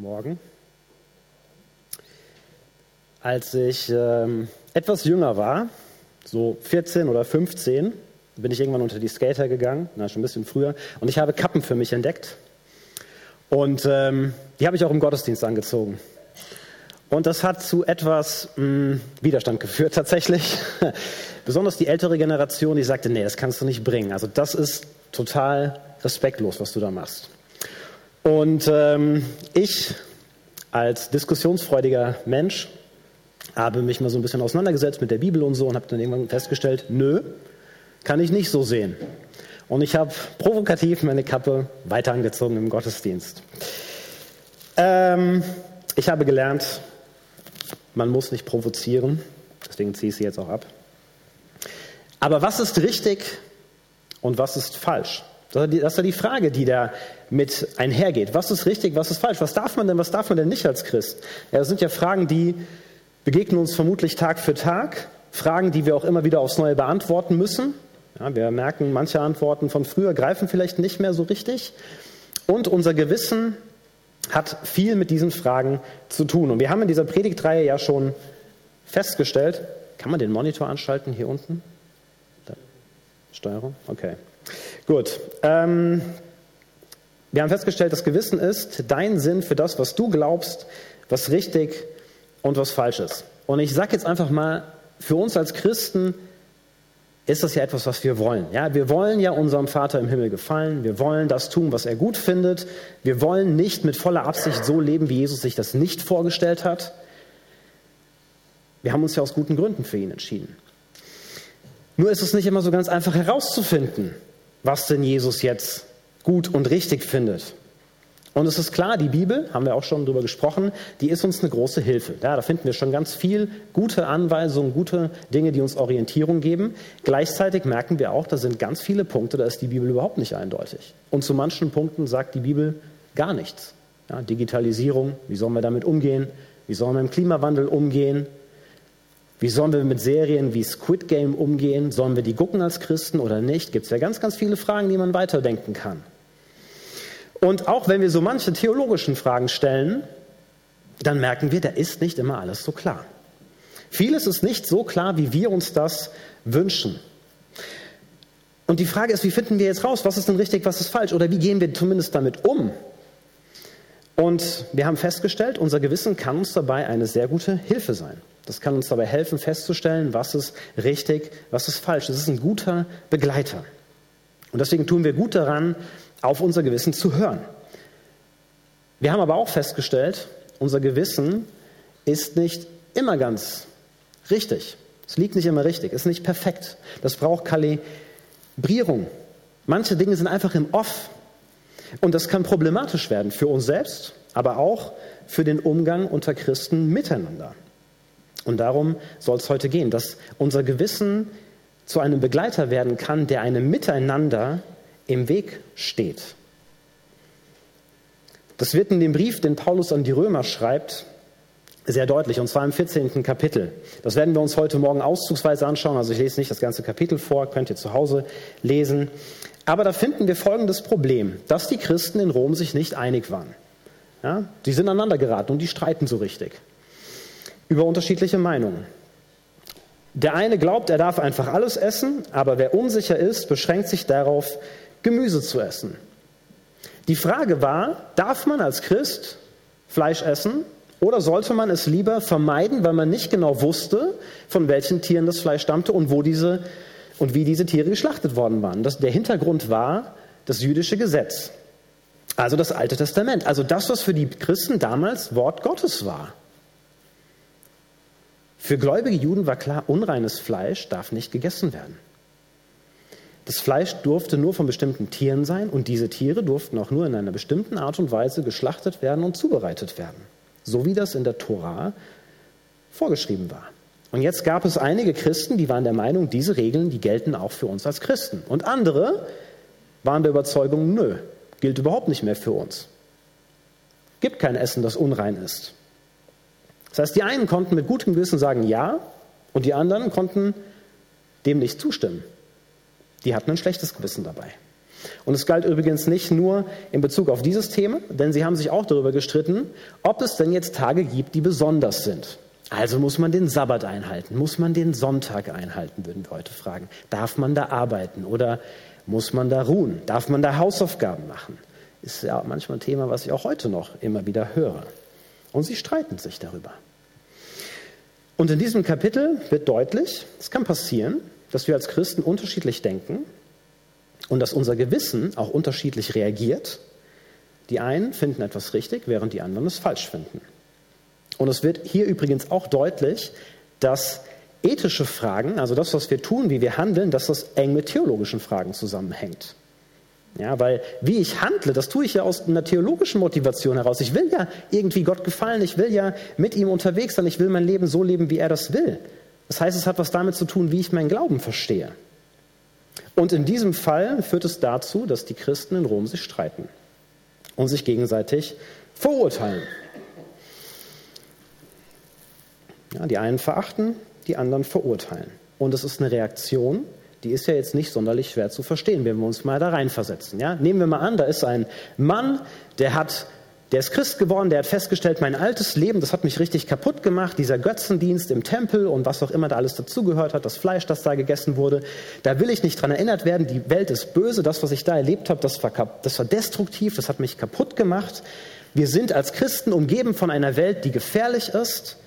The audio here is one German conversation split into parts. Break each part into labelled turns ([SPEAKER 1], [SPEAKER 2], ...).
[SPEAKER 1] Morgen. Als ich ähm, etwas jünger war, so 14 oder 15, bin ich irgendwann unter die Skater gegangen, na, schon ein bisschen früher, und ich habe Kappen für mich entdeckt. Und ähm, die habe ich auch im Gottesdienst angezogen. Und das hat zu etwas mh, hm, Widerstand geführt tatsächlich. Besonders die ältere Generation, die sagte, nee, das kannst du nicht bringen. Also das ist total respektlos, was du da machst. Und ähm, ich als diskussionsfreudiger Mensch habe mich mal so ein bisschen auseinandergesetzt mit der Bibel und so und habe dann irgendwann festgestellt, nö, kann ich nicht so sehen. Und ich habe provokativ meine Kappe weiter angezogen im Gottesdienst. Ähm, ich habe gelernt, man muss nicht provozieren, deswegen ziehe ich sie jetzt auch ab. Aber was ist richtig und was ist falsch? Das ist ja die Frage, die da mit einhergeht. Was ist richtig, was ist falsch? Was darf man denn, was darf man denn nicht als Christ? Ja, das sind ja Fragen, die begegnen uns vermutlich Tag für Tag. Fragen, die wir auch immer wieder aufs Neue beantworten müssen. Ja, wir merken, manche Antworten von früher greifen vielleicht nicht mehr so richtig. Und unser Gewissen hat viel mit diesen Fragen zu tun. Und wir haben in dieser Predigtreihe ja schon festgestellt, kann man den Monitor anschalten hier unten? Da. Steuerung? Okay. Gut. Ähm, wir haben festgestellt, das Gewissen ist dein Sinn für das, was du glaubst, was richtig und was falsch ist. Und ich sage jetzt einfach mal, für uns als Christen ist das ja etwas, was wir wollen. Ja, wir wollen ja unserem Vater im Himmel gefallen. Wir wollen das tun, was er gut findet. Wir wollen nicht mit voller Absicht so leben, wie Jesus sich das nicht vorgestellt hat. Wir haben uns ja aus guten Gründen für ihn entschieden. Nur ist es nicht immer so ganz einfach herauszufinden, was denn Jesus jetzt gut und richtig findet. Und es ist klar, die Bibel, haben wir auch schon drüber gesprochen, die ist uns eine große Hilfe. Ja, da finden wir schon ganz viel gute Anweisungen, gute Dinge, die uns Orientierung geben. Gleichzeitig merken wir auch, da sind ganz viele Punkte, da ist die Bibel überhaupt nicht eindeutig. Und zu manchen Punkten sagt die Bibel gar nichts. Ja, Digitalisierung, wie sollen wir damit umgehen? Wie sollen wir mit dem Klimawandel umgehen? Wie sollen wir mit Serien wie Squid Game umgehen? Sollen wir die gucken als Christen oder nicht? Gibt es ja ganz, ganz viele Fragen, die man weiterdenken kann. Und auch wenn wir so manche theologischen Fragen stellen, dann merken wir, da ist nicht immer alles so klar. Vieles ist nicht so klar, wie wir uns das wünschen. Und die Frage ist, wie finden wir jetzt raus, was ist denn richtig, was ist falsch? Oder wie gehen wir zumindest damit um? Und wir haben festgestellt, unser Gewissen kann uns dabei eine sehr gute Hilfe sein. Das kann uns dabei helfen, festzustellen, was ist richtig, was ist falsch. Es ist ein guter Begleiter. Und deswegen tun wir gut daran, auf unser Gewissen zu hören. Wir haben aber auch festgestellt, unser Gewissen ist nicht immer ganz richtig. Es liegt nicht immer richtig, ist nicht perfekt. Das braucht Kalibrierung. Manche Dinge sind einfach im Off. Und das kann problematisch werden für uns selbst, aber auch für den Umgang unter Christen miteinander. Und darum soll es heute gehen, dass unser Gewissen zu einem Begleiter werden kann, der einem Miteinander im Weg steht. Das wird in dem Brief, den Paulus an die Römer schreibt, sehr deutlich, und zwar im 14. Kapitel. Das werden wir uns heute Morgen auszugsweise anschauen. Also ich lese nicht das ganze Kapitel vor, könnt ihr zu Hause lesen. Aber da finden wir folgendes Problem, dass die Christen in Rom sich nicht einig waren. Ja, die sind aneinander geraten und die streiten so richtig über unterschiedliche Meinungen. Der eine glaubt, er darf einfach alles essen, aber wer unsicher ist, beschränkt sich darauf, Gemüse zu essen. Die Frage war, darf man als Christ Fleisch essen oder sollte man es lieber vermeiden, weil man nicht genau wusste, von welchen Tieren das Fleisch stammte und wo diese und wie diese Tiere geschlachtet worden waren. Das, der Hintergrund war das jüdische Gesetz, also das Alte Testament, also das, was für die Christen damals Wort Gottes war. Für gläubige Juden war klar, unreines Fleisch darf nicht gegessen werden. Das Fleisch durfte nur von bestimmten Tieren sein und diese Tiere durften auch nur in einer bestimmten Art und Weise geschlachtet werden und zubereitet werden, so wie das in der Tora vorgeschrieben war. Und jetzt gab es einige Christen, die waren der Meinung, diese Regeln, die gelten auch für uns als Christen. Und andere waren der Überzeugung, nö, gilt überhaupt nicht mehr für uns. Gibt kein Essen, das unrein ist. Das heißt, die einen konnten mit gutem Gewissen sagen Ja und die anderen konnten dem nicht zustimmen. Die hatten ein schlechtes Gewissen dabei. Und es galt übrigens nicht nur in Bezug auf dieses Thema, denn sie haben sich auch darüber gestritten, ob es denn jetzt Tage gibt, die besonders sind. Also muss man den Sabbat einhalten, muss man den Sonntag einhalten, würden wir heute fragen. Darf man da arbeiten oder muss man da ruhen? Darf man da Hausaufgaben machen? Ist ja manchmal ein Thema, was ich auch heute noch immer wieder höre. Und sie streiten sich darüber. Und in diesem Kapitel wird deutlich, es kann passieren, dass wir als Christen unterschiedlich denken und dass unser Gewissen auch unterschiedlich reagiert. Die einen finden etwas richtig, während die anderen es falsch finden. Und es wird hier übrigens auch deutlich, dass ethische Fragen, also das, was wir tun, wie wir handeln, dass das eng mit theologischen Fragen zusammenhängt. Ja, weil wie ich handle, das tue ich ja aus einer theologischen Motivation heraus. Ich will ja irgendwie Gott gefallen, ich will ja mit ihm unterwegs sein, ich will mein Leben so leben, wie er das will. Das heißt, es hat was damit zu tun, wie ich meinen Glauben verstehe. Und in diesem Fall führt es dazu, dass die Christen in Rom sich streiten und sich gegenseitig verurteilen. Ja, die einen verachten, die anderen verurteilen. Und es ist eine Reaktion, die ist ja jetzt nicht sonderlich schwer zu verstehen, wenn wir uns mal da reinversetzen. Ja? Nehmen wir mal an, da ist ein Mann, der hat der ist Christ geworden, der hat festgestellt, mein altes Leben, das hat mich richtig kaputt gemacht, dieser Götzendienst im Tempel und was auch immer da alles dazugehört hat, das Fleisch, das da gegessen wurde, da will ich nicht dran erinnert werden, die Welt ist böse, das, was ich da erlebt habe, das war, das war destruktiv, das hat mich kaputt gemacht. Wir sind als Christen umgeben von einer Welt, die gefährlich ist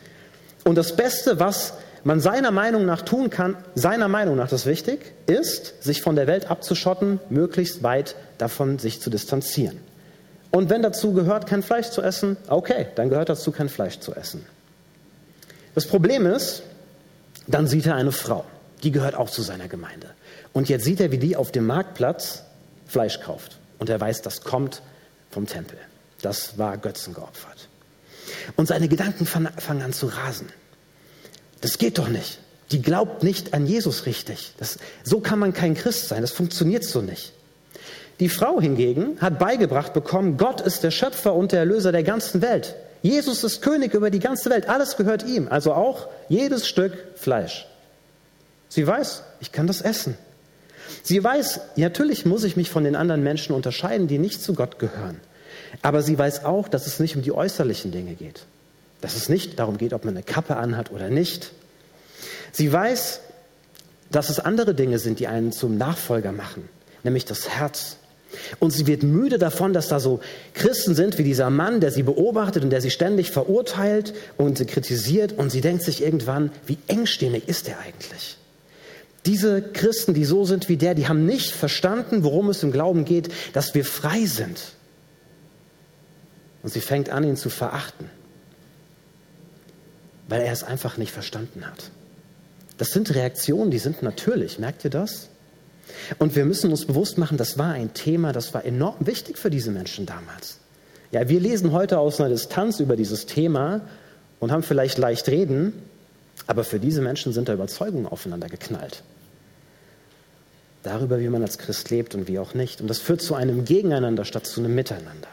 [SPEAKER 1] und das Beste, was man seiner Meinung nach tun kann, seiner Meinung nach das wichtig, ist, sich von der Welt abzuschotten, möglichst weit davon sich zu distanzieren. Und wenn dazu gehört, kein Fleisch zu essen, okay, dann gehört dazu, kein Fleisch zu essen. Das Problem ist, dann sieht er eine Frau, die gehört auch zu seiner Gemeinde. Und jetzt sieht er, wie die auf dem Marktplatz Fleisch kauft. Und er weiß, das kommt vom Tempel. Das war Götzen geopfert. Und seine Gedanken fangen an zu rasen. Das geht doch nicht. Die glaubt nicht an Jesus richtig. Das, so kann man kein Christ sein. Das funktioniert so nicht. Die Frau hingegen hat beigebracht bekommen, Gott ist der Schöpfer und der Erlöser der ganzen Welt. Jesus ist König über die ganze Welt. Alles gehört ihm. Also auch jedes Stück Fleisch. Sie weiß, ich kann das essen. Sie weiß, natürlich muss ich mich von den anderen Menschen unterscheiden, die nicht zu Gott gehören. Aber sie weiß auch, dass es nicht um die äußerlichen Dinge geht. Dass es nicht darum geht, ob man eine Kappe anhat oder nicht. Sie weiß, dass es andere Dinge sind, die einen zum Nachfolger machen, nämlich das Herz. Und sie wird müde davon, dass da so Christen sind wie dieser Mann, der sie beobachtet und der sie ständig verurteilt und sie kritisiert. Und sie denkt sich irgendwann, wie engstirnig ist er eigentlich? Diese Christen, die so sind wie der, die haben nicht verstanden, worum es im Glauben geht, dass wir frei sind. Und sie fängt an, ihn zu verachten, weil er es einfach nicht verstanden hat. Das sind Reaktionen, die sind natürlich. Merkt ihr das? Und wir müssen uns bewusst machen, das war ein Thema, das war enorm wichtig für diese Menschen damals. Ja, wir lesen heute aus einer Distanz über dieses Thema und haben vielleicht leicht reden, aber für diese Menschen sind da Überzeugungen aufeinander geknallt. Darüber, wie man als Christ lebt und wie auch nicht. Und das führt zu einem Gegeneinander statt zu einem Miteinander.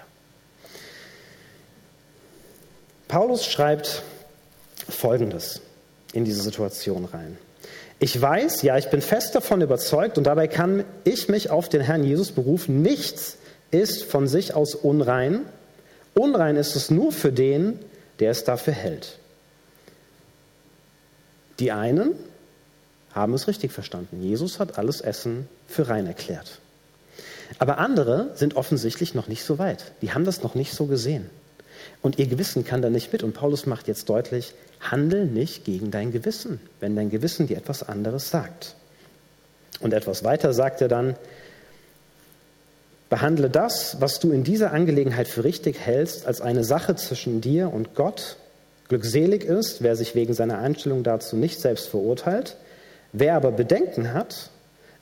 [SPEAKER 1] Paulus schreibt Folgendes in diese Situation rein. Ich weiß, ja, ich bin fest davon überzeugt und dabei kann ich mich auf den Herrn Jesus berufen. Nichts ist von sich aus unrein. Unrein ist es nur für den, der es dafür hält. Die einen haben es richtig verstanden. Jesus hat alles Essen für rein erklärt. Aber andere sind offensichtlich noch nicht so weit. Die haben das noch nicht so gesehen. Und ihr Gewissen kann da nicht mit. Und Paulus macht jetzt deutlich, handel nicht gegen dein Gewissen, wenn dein Gewissen dir etwas anderes sagt. Und etwas weiter sagt er dann, behandle das, was du in dieser Angelegenheit für richtig hältst, als eine Sache zwischen dir und Gott. Glückselig ist, wer sich wegen seiner Einstellung dazu nicht selbst verurteilt. Wer aber Bedenken hat,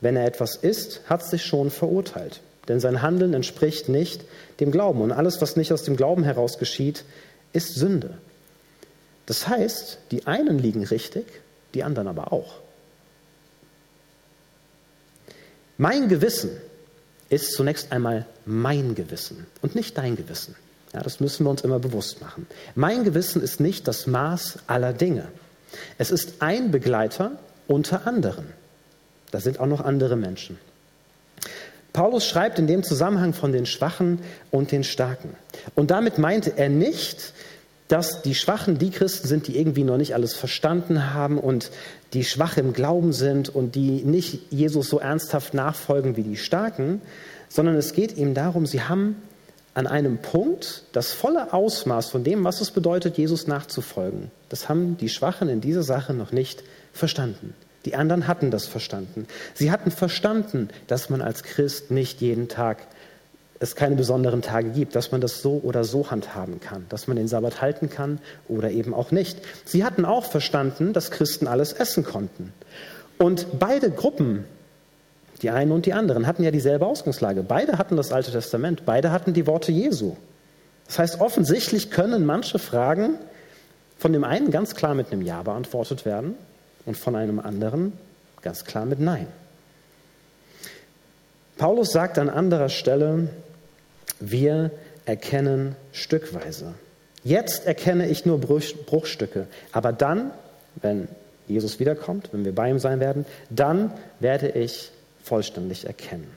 [SPEAKER 1] wenn er etwas ist, hat sich schon verurteilt. Denn sein Handeln entspricht nicht dem Glauben. Und alles, was nicht aus dem Glauben heraus geschieht, ist Sünde. Das heißt, die einen liegen richtig, die anderen aber auch. Mein Gewissen ist zunächst einmal mein Gewissen und nicht dein Gewissen. Ja, das müssen wir uns immer bewusst machen. Mein Gewissen ist nicht das Maß aller Dinge. Es ist ein Begleiter unter anderen. Da sind auch noch andere Menschen. Paulus schreibt in dem Zusammenhang von den Schwachen und den Starken. Und damit meinte er nicht, dass die Schwachen die Christen sind, die irgendwie noch nicht alles verstanden haben und die schwach im Glauben sind und die nicht Jesus so ernsthaft nachfolgen wie die Starken, sondern es geht ihm darum, sie haben an einem Punkt das volle Ausmaß von dem, was es bedeutet, Jesus nachzufolgen. Das haben die Schwachen in dieser Sache noch nicht verstanden. Die anderen hatten das verstanden. Sie hatten verstanden, dass man als Christ nicht jeden Tag es keine besonderen Tage gibt, dass man das so oder so handhaben kann, dass man den Sabbat halten kann oder eben auch nicht. Sie hatten auch verstanden, dass Christen alles essen konnten. Und beide Gruppen, die einen und die anderen, hatten ja dieselbe Ausgangslage. Beide hatten das Alte Testament, beide hatten die Worte Jesu. Das heißt, offensichtlich können manche Fragen von dem einen ganz klar mit einem Ja beantwortet werden und von einem anderen ganz klar mit Nein. Paulus sagt an anderer Stelle, wir erkennen stückweise. Jetzt erkenne ich nur Bruchstücke, aber dann, wenn Jesus wiederkommt, wenn wir bei ihm sein werden, dann werde ich vollständig erkennen.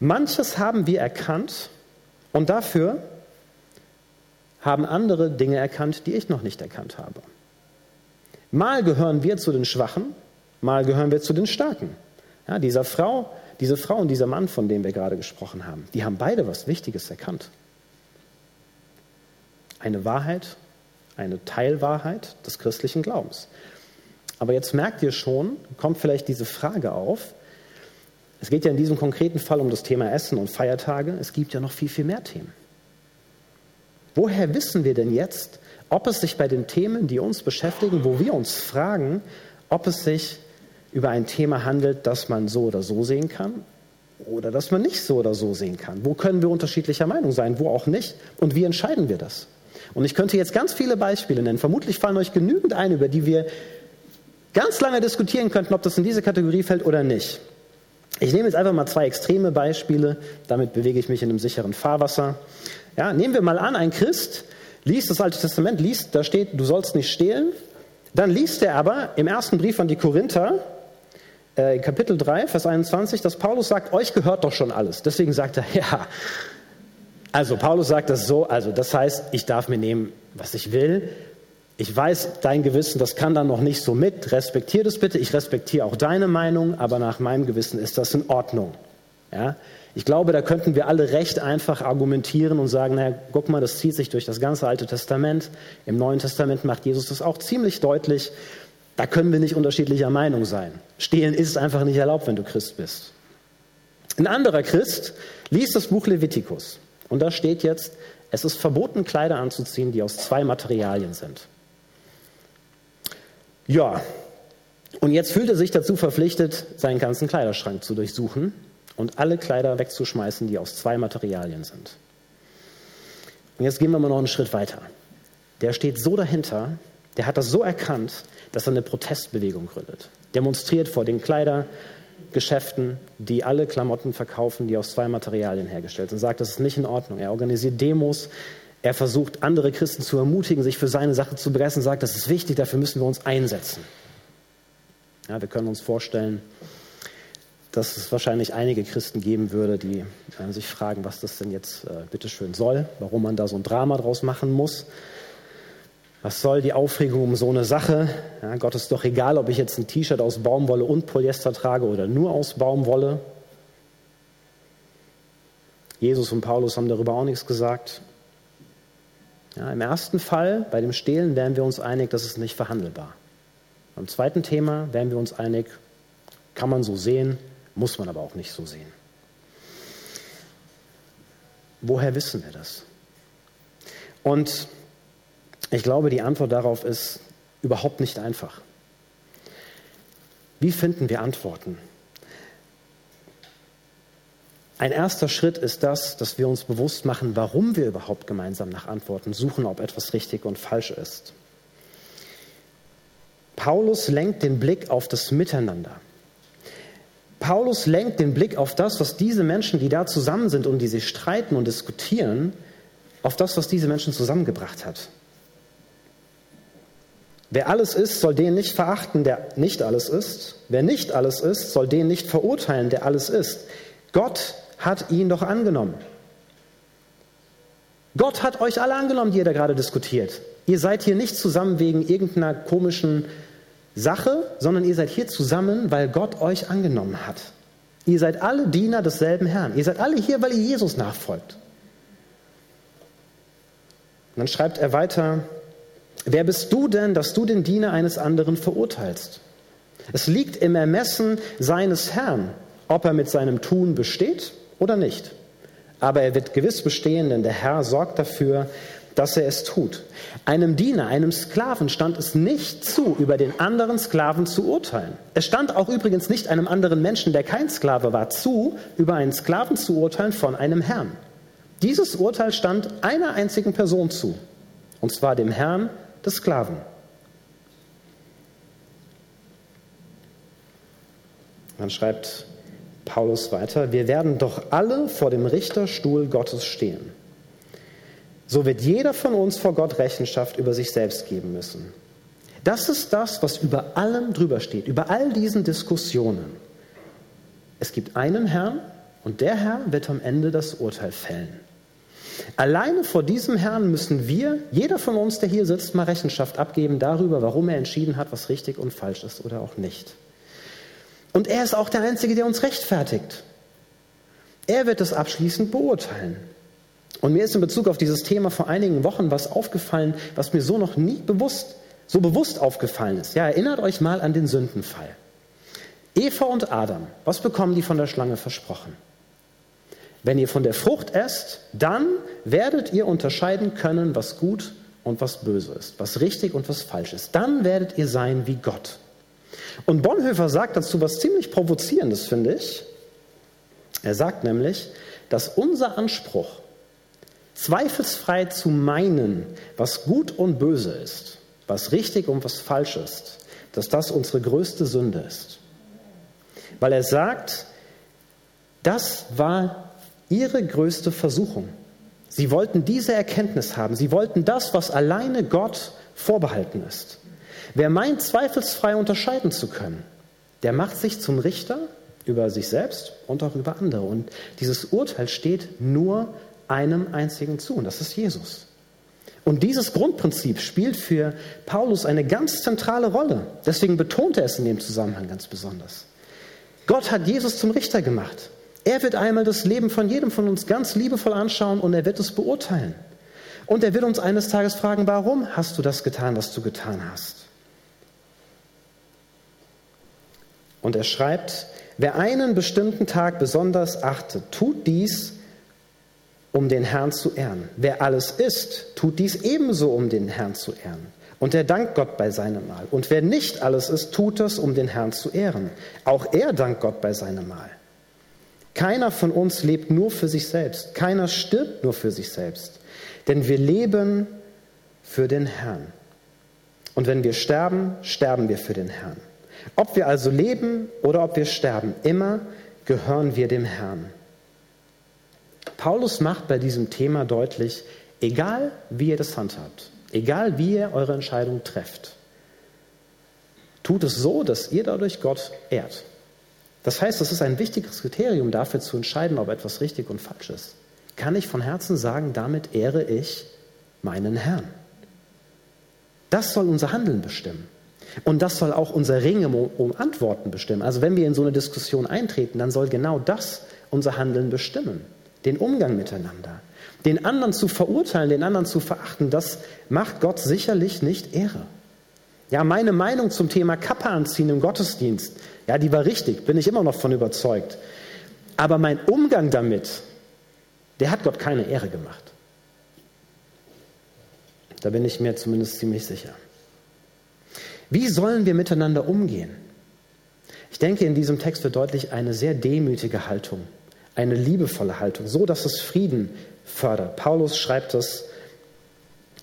[SPEAKER 1] Manches haben wir erkannt und dafür haben andere Dinge erkannt, die ich noch nicht erkannt habe. Mal gehören wir zu den Schwachen, mal gehören wir zu den Starken. Ja, dieser Frau diese Frau und dieser Mann, von denen wir gerade gesprochen haben, die haben beide was Wichtiges erkannt. Eine Wahrheit, eine Teilwahrheit des christlichen Glaubens. Aber jetzt merkt ihr schon, kommt vielleicht diese Frage auf, es geht ja in diesem konkreten Fall um das Thema Essen und Feiertage, es gibt ja noch viel, viel mehr Themen. Woher wissen wir denn jetzt, ob es sich bei den Themen, die uns beschäftigen, wo wir uns fragen, ob es sich über ein Thema handelt, das man so oder so sehen kann oder das man nicht so oder so sehen kann. Wo können wir unterschiedlicher Meinung sein, wo auch nicht und wie entscheiden wir das? Und ich könnte jetzt ganz viele Beispiele nennen. Vermutlich fallen euch genügend ein, über die wir ganz lange diskutieren könnten, ob das in diese Kategorie fällt oder nicht. Ich nehme jetzt einfach mal zwei extreme Beispiele, damit bewege ich mich in einem sicheren Fahrwasser. Ja, nehmen wir mal an, ein Christ liest das Alte Testament, liest, da steht, du sollst nicht stehlen. Dann liest er aber im ersten Brief an die Korinther, äh, Kapitel 3, Vers 21, dass Paulus sagt, euch gehört doch schon alles. Deswegen sagt er, ja, also Paulus sagt das so, also das heißt, ich darf mir nehmen, was ich will. Ich weiß, dein Gewissen, das kann dann noch nicht so mit. Respektier das bitte. Ich respektiere auch deine Meinung, aber nach meinem Gewissen ist das in Ordnung. Ja? Ich glaube, da könnten wir alle recht einfach argumentieren und sagen, naja, guck mal, das zieht sich durch das ganze Alte Testament. Im Neuen Testament macht Jesus das auch ziemlich deutlich. Da können wir nicht unterschiedlicher Meinung sein. Stehlen ist einfach nicht erlaubt, wenn du Christ bist. Ein anderer Christ liest das Buch Levitikus und da steht jetzt, es ist verboten, Kleider anzuziehen, die aus zwei Materialien sind. Ja, und jetzt fühlt er sich dazu verpflichtet, seinen ganzen Kleiderschrank zu durchsuchen und alle Kleider wegzuschmeißen, die aus zwei Materialien sind. Und jetzt gehen wir mal noch einen Schritt weiter. Der steht so dahinter, der hat das so erkannt, dass er eine Protestbewegung gründet. Demonstriert vor den Kleidergeschäften, die alle Klamotten verkaufen, die aus zwei Materialien hergestellt sind. Sagt, das ist nicht in Ordnung. Er organisiert Demos. Er versucht, andere Christen zu ermutigen, sich für seine Sache zu begeistern. Sagt, das ist wichtig, dafür müssen wir uns einsetzen. Ja, wir können uns vorstellen, dass es wahrscheinlich einige Christen geben würde, die äh, sich fragen, was das denn jetzt äh, bitteschön soll, warum man da so ein Drama draus machen muss. Was soll die Aufregung um so eine Sache? Ja, Gott ist doch egal, ob ich jetzt ein T-Shirt aus Baumwolle und Polyester trage oder nur aus Baumwolle. Jesus und Paulus haben darüber auch nichts gesagt. Ja, Im ersten Fall, bei dem Stehlen, wären wir uns einig, das ist nicht verhandelbar. Beim zweiten Thema wären wir uns einig, kann man so sehen, muss man aber auch nicht so sehen. Woher wissen wir das? Und ich glaube, die Antwort darauf ist überhaupt nicht einfach. Wie finden wir Antworten? Ein erster Schritt ist das, dass wir uns bewusst machen, warum wir überhaupt gemeinsam nach Antworten suchen, ob etwas richtig und falsch ist. Paulus lenkt den Blick auf das Miteinander. Paulus lenkt den Blick auf das, was diese Menschen, die da zusammen sind und die sich streiten und diskutieren, auf das, was diese Menschen zusammengebracht hat. Wer alles ist, soll den nicht verachten, der nicht alles ist. Wer nicht alles ist, soll den nicht verurteilen, der alles ist. Gott hat ihn doch angenommen. Gott hat euch alle angenommen, die ihr da gerade diskutiert. Ihr seid hier nicht zusammen wegen irgendeiner komischen Sache, sondern ihr seid hier zusammen, weil Gott euch angenommen hat. Ihr seid alle Diener desselben Herrn. Ihr seid alle hier, weil ihr Jesus nachfolgt. Und dann schreibt er weiter, wer bist du denn, dass du den Diener eines anderen verurteilst? Es liegt im Ermessen seines Herrn, ob er mit seinem Tun besteht oder nicht. Aber er wird gewiss bestehen, denn der Herr sorgt dafür, dass er es tut. Einem Diener, einem Sklaven stand es nicht zu, über den anderen Sklaven zu urteilen. Es stand auch übrigens nicht einem anderen Menschen, der kein Sklave war, zu, über einen Sklaven zu urteilen von einem Herrn. Dieses Urteil stand einer einzigen Person zu, und zwar dem Herrn des Sklaven. Dann schreibt Paulus weiter, wir werden doch alle vor dem Richterstuhl Gottes stehen. So wird jeder von uns vor Gott Rechenschaft über sich selbst geben müssen. Das ist das, was über allem drüber steht, über all diesen Diskussionen. Es gibt einen Herrn und der Herr wird am Ende das Urteil fällen. Alleine vor diesem Herrn müssen wir, jeder von uns, der hier sitzt, mal Rechenschaft abgeben darüber, warum er entschieden hat, was richtig und falsch ist oder auch nicht. Und er ist auch der Einzige, der uns rechtfertigt. Er wird es abschließend beurteilen. Und mir ist in Bezug auf dieses Thema vor einigen Wochen was aufgefallen, was mir so noch nie bewusst, so bewusst aufgefallen ist. Ja, erinnert euch mal an den Sündenfall. Eva und Adam, was bekommen die von der Schlange versprochen? Wenn ihr von der Frucht esst, dann werdet ihr unterscheiden können, was gut und was böse ist, was richtig und was falsch ist. Dann werdet ihr sein wie Gott. Und Bonhoeffer sagt dazu was ziemlich Provozierendes, finde ich. Er sagt nämlich, dass unser Anspruch, zweifelsfrei zu meinen, was gut und böse ist, was richtig und was falsch ist, dass das unsere größte Sünde ist. Weil er sagt, das war ihre größte Versuchung. Sie wollten diese Erkenntnis haben. Sie wollten das, was alleine Gott vorbehalten ist. Wer meint, zweifelsfrei unterscheiden zu können, der macht sich zum Richter über sich selbst und auch über andere. Und dieses Urteil steht nur einem einzigen zu, und das ist Jesus. Und dieses Grundprinzip spielt für Paulus eine ganz zentrale Rolle. Deswegen betont er es in dem Zusammenhang ganz besonders. Gott hat Jesus zum Richter gemacht. Er wird einmal das Leben von jedem von uns ganz liebevoll anschauen und er wird es beurteilen. Und er wird uns eines Tages fragen, warum hast du das getan, was du getan hast? Und er schreibt, wer einen bestimmten Tag besonders achtet, tut dies, um den Herrn zu ehren. Wer alles isst, tut dies ebenso, um den Herrn zu ehren. Und er dankt Gott bei seinem Mahl. Und wer nicht alles isst, tut das, um den Herrn zu ehren. Auch er dankt Gott bei seinem Mahl. Keiner von uns lebt nur für sich selbst. Keiner stirbt nur für sich selbst. Denn wir leben für den Herrn. Und wenn wir sterben, sterben wir für den Herrn. Ob wir also leben oder ob wir sterben, immer gehören wir dem Herrn. Paulus macht bei diesem Thema deutlich, egal wie ihr das handhabt, egal wie ihr eure Entscheidung trefft, tut es so, dass ihr dadurch Gott ehrt. Das heißt, es ist ein wichtiges Kriterium dafür zu entscheiden, ob etwas richtig und falsch ist. Kann ich von Herzen sagen, damit ehre ich meinen Herrn. Das soll unser Handeln bestimmen. Und das soll auch unser Ringen um, Antworten bestimmen. Also wenn wir in so eine Diskussion eintreten, dann soll genau das unser Handeln bestimmen. Den Umgang miteinander. Den anderen zu verurteilen, den anderen zu verachten, das macht Gott sicherlich nicht Ehre. Ja, meine Meinung zum Thema Kappe anziehen im Gottesdienst, ja, die war richtig, bin ich immer noch von überzeugt. Aber mein Umgang damit, der hat Gott keine Ehre gemacht. Da bin ich mir zumindest ziemlich sicher. Wie sollen wir miteinander umgehen? Ich denke, in diesem Text wird deutlich eine sehr demütige Haltung, eine liebevolle Haltung, so dass es Frieden fördert. Paulus schreibt es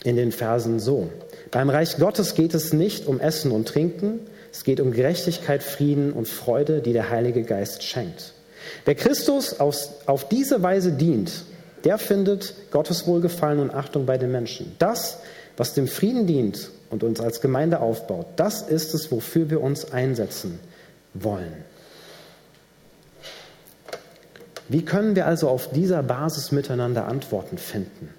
[SPEAKER 1] in den Versen so. Beim Reich Gottes geht es nicht um Essen und Trinken, es geht um Gerechtigkeit, Frieden und Freude, die der Heilige Geist schenkt. Wer Christus auf, auf diese Weise dient, der findet Gottes Wohlgefallen und Achtung bei den Menschen. Das, was dem Frieden dient und uns als Gemeinde aufbaut. Das ist es, wofür wir uns einsetzen wollen. Wie können wir also auf dieser Basis miteinander Antworten finden?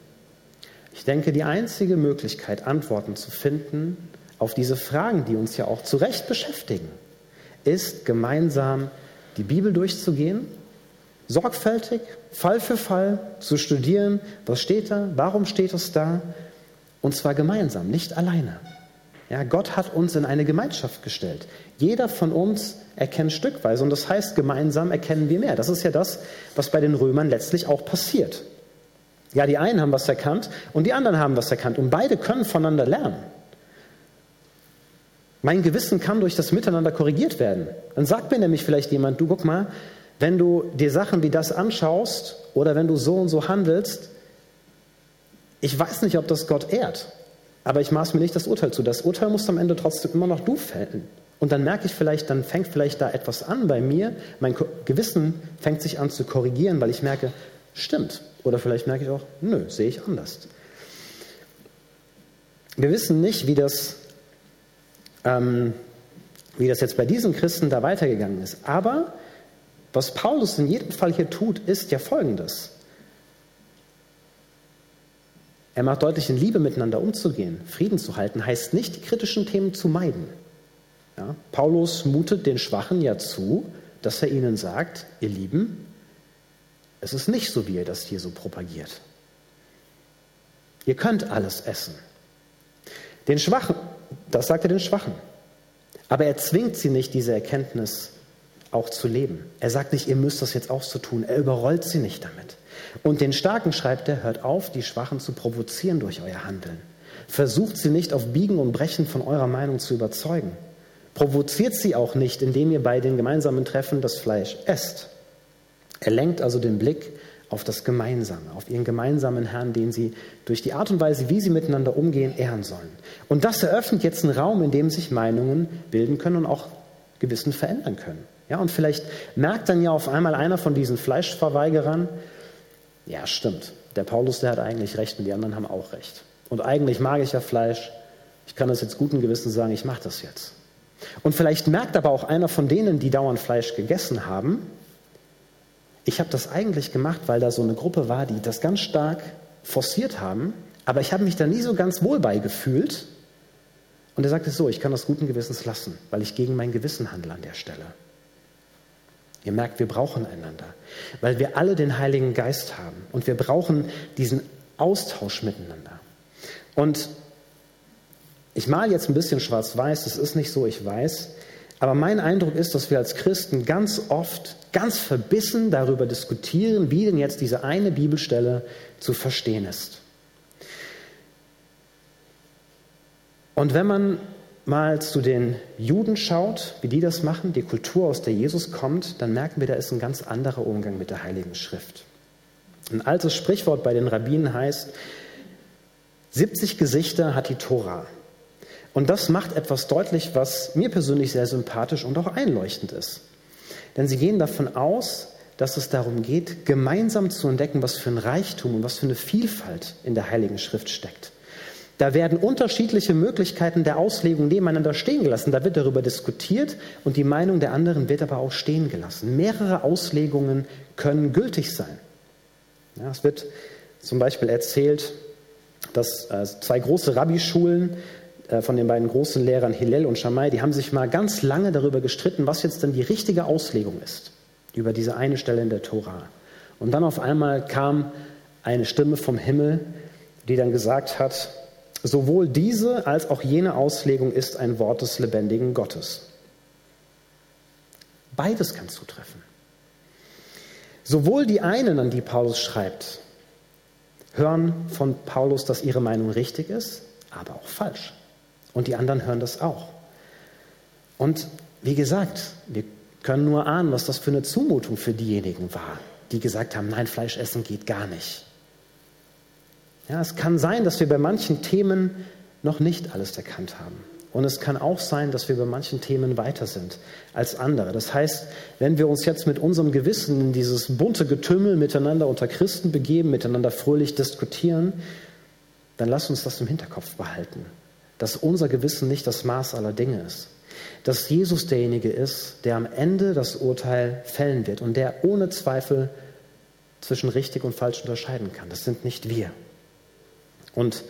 [SPEAKER 1] Ich denke, die einzige Möglichkeit, Antworten zu finden auf diese Fragen, die uns ja auch zu Recht beschäftigen, ist gemeinsam die Bibel durchzugehen, sorgfältig, Fall für Fall zu studieren, was steht da, warum steht es da, und zwar gemeinsam, nicht alleine. Ja, Gott hat uns in eine Gemeinschaft gestellt. Jeder von uns erkennt stückweise und das heißt, gemeinsam erkennen wir mehr. Das ist ja das, was bei den Römern letztlich auch passiert. Ja, die einen haben was erkannt und die anderen haben was erkannt und beide können voneinander lernen. Mein Gewissen kann durch das Miteinander korrigiert werden. Dann sagt mir nämlich vielleicht jemand, du guck mal, wenn du dir Sachen wie das anschaust oder wenn du so und so handelst, ich weiß nicht, ob das Gott ehrt, aber ich maß mir nicht das Urteil zu. Das Urteil muss am Ende trotzdem immer noch du fällen. Und dann merke ich vielleicht, dann fängt vielleicht da etwas an bei mir. Mein Gewissen fängt sich an zu korrigieren, weil ich merke, stimmt. Oder vielleicht merke ich auch, nö, sehe ich anders. Wir wissen nicht, wie das, ähm, wie das jetzt bei diesen Christen da weitergegangen ist. Aber was Paulus in jedem Fall hier tut, ist ja folgendes. Er macht deutlich, in Liebe miteinander umzugehen, Frieden zu halten, heißt nicht, die kritischen Themen zu meiden. Ja, Paulus mutet den Schwachen ja zu, dass er ihnen sagt, ihr Lieben, es ist nicht so, wie ihr das hier so propagiert. Ihr könnt alles essen. Den Schwachen, das sagt er den Schwachen. Aber er zwingt sie nicht, diese Erkenntnis auch zu leben. Er sagt nicht, ihr müsst das jetzt auch so tun. Er überrollt sie nicht damit. Und den Starken schreibt er, hört auf, die Schwachen zu provozieren durch euer Handeln. Versucht sie nicht auf Biegen und Brechen von eurer Meinung zu überzeugen. Provoziert sie auch nicht, indem ihr bei den gemeinsamen Treffen das Fleisch esst. Er lenkt also den Blick auf das Gemeinsame, auf ihren gemeinsamen Herrn, den sie durch die Art und Weise, wie sie miteinander umgehen, ehren sollen. Und das eröffnet jetzt einen Raum, in dem sich Meinungen bilden können und auch Gewissen verändern können. Ja, und vielleicht merkt dann ja auf einmal einer von diesen Fleischverweigerern, ja, stimmt. Der Paulus, der hat eigentlich recht und die anderen haben auch recht. Und eigentlich mag ich ja Fleisch. Ich kann das jetzt guten Gewissen sagen, ich mache das jetzt. Und vielleicht merkt aber auch einer von denen, die dauernd Fleisch gegessen haben, ich habe das eigentlich gemacht, weil da so eine Gruppe war, die das ganz stark forciert haben, aber ich habe mich da nie so ganz wohl beigefühlt. Und er sagte so, ich kann das guten Gewissens lassen, weil ich gegen mein Gewissen handle an der Stelle. Ihr merkt, wir brauchen einander, weil wir alle den Heiligen Geist haben und wir brauchen diesen Austausch miteinander. Und ich male jetzt ein bisschen schwarz-weiß, das ist nicht so, ich weiß, aber mein Eindruck ist, dass wir als Christen ganz oft, ganz verbissen darüber diskutieren, wie denn jetzt diese eine Bibelstelle zu verstehen ist. Und wenn man mal zu den Juden schaut, wie die das machen, die Kultur, aus der Jesus kommt, dann merken wir, da ist ein ganz anderer Umgang mit der Heiligen Schrift. Ein altes Sprichwort bei den Rabbinen heißt, 70 Gesichter hat die Tora. Und das macht etwas deutlich, was mir persönlich sehr sympathisch und auch einleuchtend ist. Denn sie gehen davon aus, dass es darum geht, gemeinsam zu entdecken, was für ein Reichtum und was für eine Vielfalt in der Heiligen Schrift steckt. Da werden unterschiedliche Möglichkeiten der Auslegung nebeneinander stehen gelassen. Da wird darüber diskutiert und die Meinung der anderen wird aber auch stehen gelassen. Mehrere Auslegungen können gültig sein. Ja, es wird zum Beispiel erzählt, dass äh, zwei große Rabbischulen äh, von den beiden großen Lehrern Hillel und Shammai, die haben sich mal ganz lange darüber gestritten, was jetzt denn die richtige Auslegung ist über diese eine Stelle in der Tora. Und dann auf einmal kam eine Stimme vom Himmel, die dann gesagt hat, Sowohl diese als auch jene Auslegung ist ein Wort des lebendigen Gottes. Beides kann zutreffen. Sowohl die einen, an die Paulus schreibt, hören von Paulus, dass ihre Meinung richtig ist, aber auch falsch. Und die anderen hören das auch. Und wie gesagt, wir können nur ahnen, was das für eine Zumutung für diejenigen war, die gesagt haben, nein, Fleisch essen geht gar nicht. Ja, es kann sein, dass wir bei manchen Themen noch nicht alles erkannt haben. Und es kann auch sein, dass wir bei manchen Themen weiter sind als andere. Das heißt, wenn wir uns jetzt mit unserem Gewissen in dieses bunte Getümmel miteinander unter Christen begeben, miteinander fröhlich diskutieren, dann lass uns das im Hinterkopf behalten, dass unser Gewissen nicht das Maß aller Dinge ist. Dass Jesus derjenige ist, der am Ende das Urteil fällen wird und der ohne Zweifel zwischen richtig und falsch unterscheiden kann. Das sind nicht wir. Und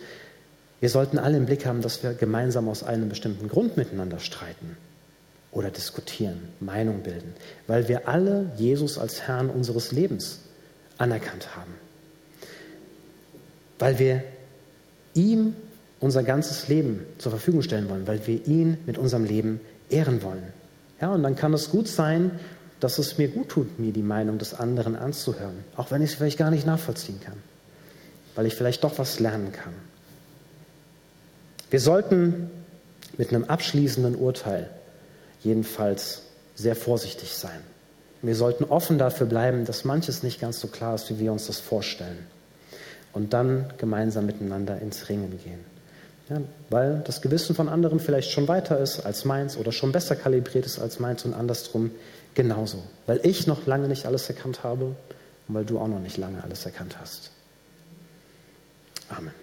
[SPEAKER 1] wir sollten alle im Blick haben, dass wir gemeinsam aus einem bestimmten Grund miteinander streiten oder diskutieren, Meinung bilden, weil wir alle Jesus als Herrn unseres Lebens anerkannt haben. Weil wir ihm unser ganzes Leben zur Verfügung stellen wollen, weil wir ihn mit unserem Leben ehren wollen. Ja, und dann kann es gut sein, dass es mir gut tut, mir die Meinung des anderen anzuhören, auch wenn ich es vielleicht gar nicht nachvollziehen kann, weil ich vielleicht doch was lernen kann. Wir sollten mit einem abschließenden Urteil jedenfalls sehr vorsichtig sein. Wir sollten offen dafür bleiben, dass manches nicht ganz so klar ist, wie wir uns das vorstellen. Und dann gemeinsam miteinander ins Ringen gehen. Ja, weil das Gewissen von anderen vielleicht schon weiter ist als meins oder schon besser kalibriert ist als meins und andersrum genauso. Weil ich noch lange nicht alles erkannt habe und weil du auch noch nicht lange alles erkannt hast. Amen.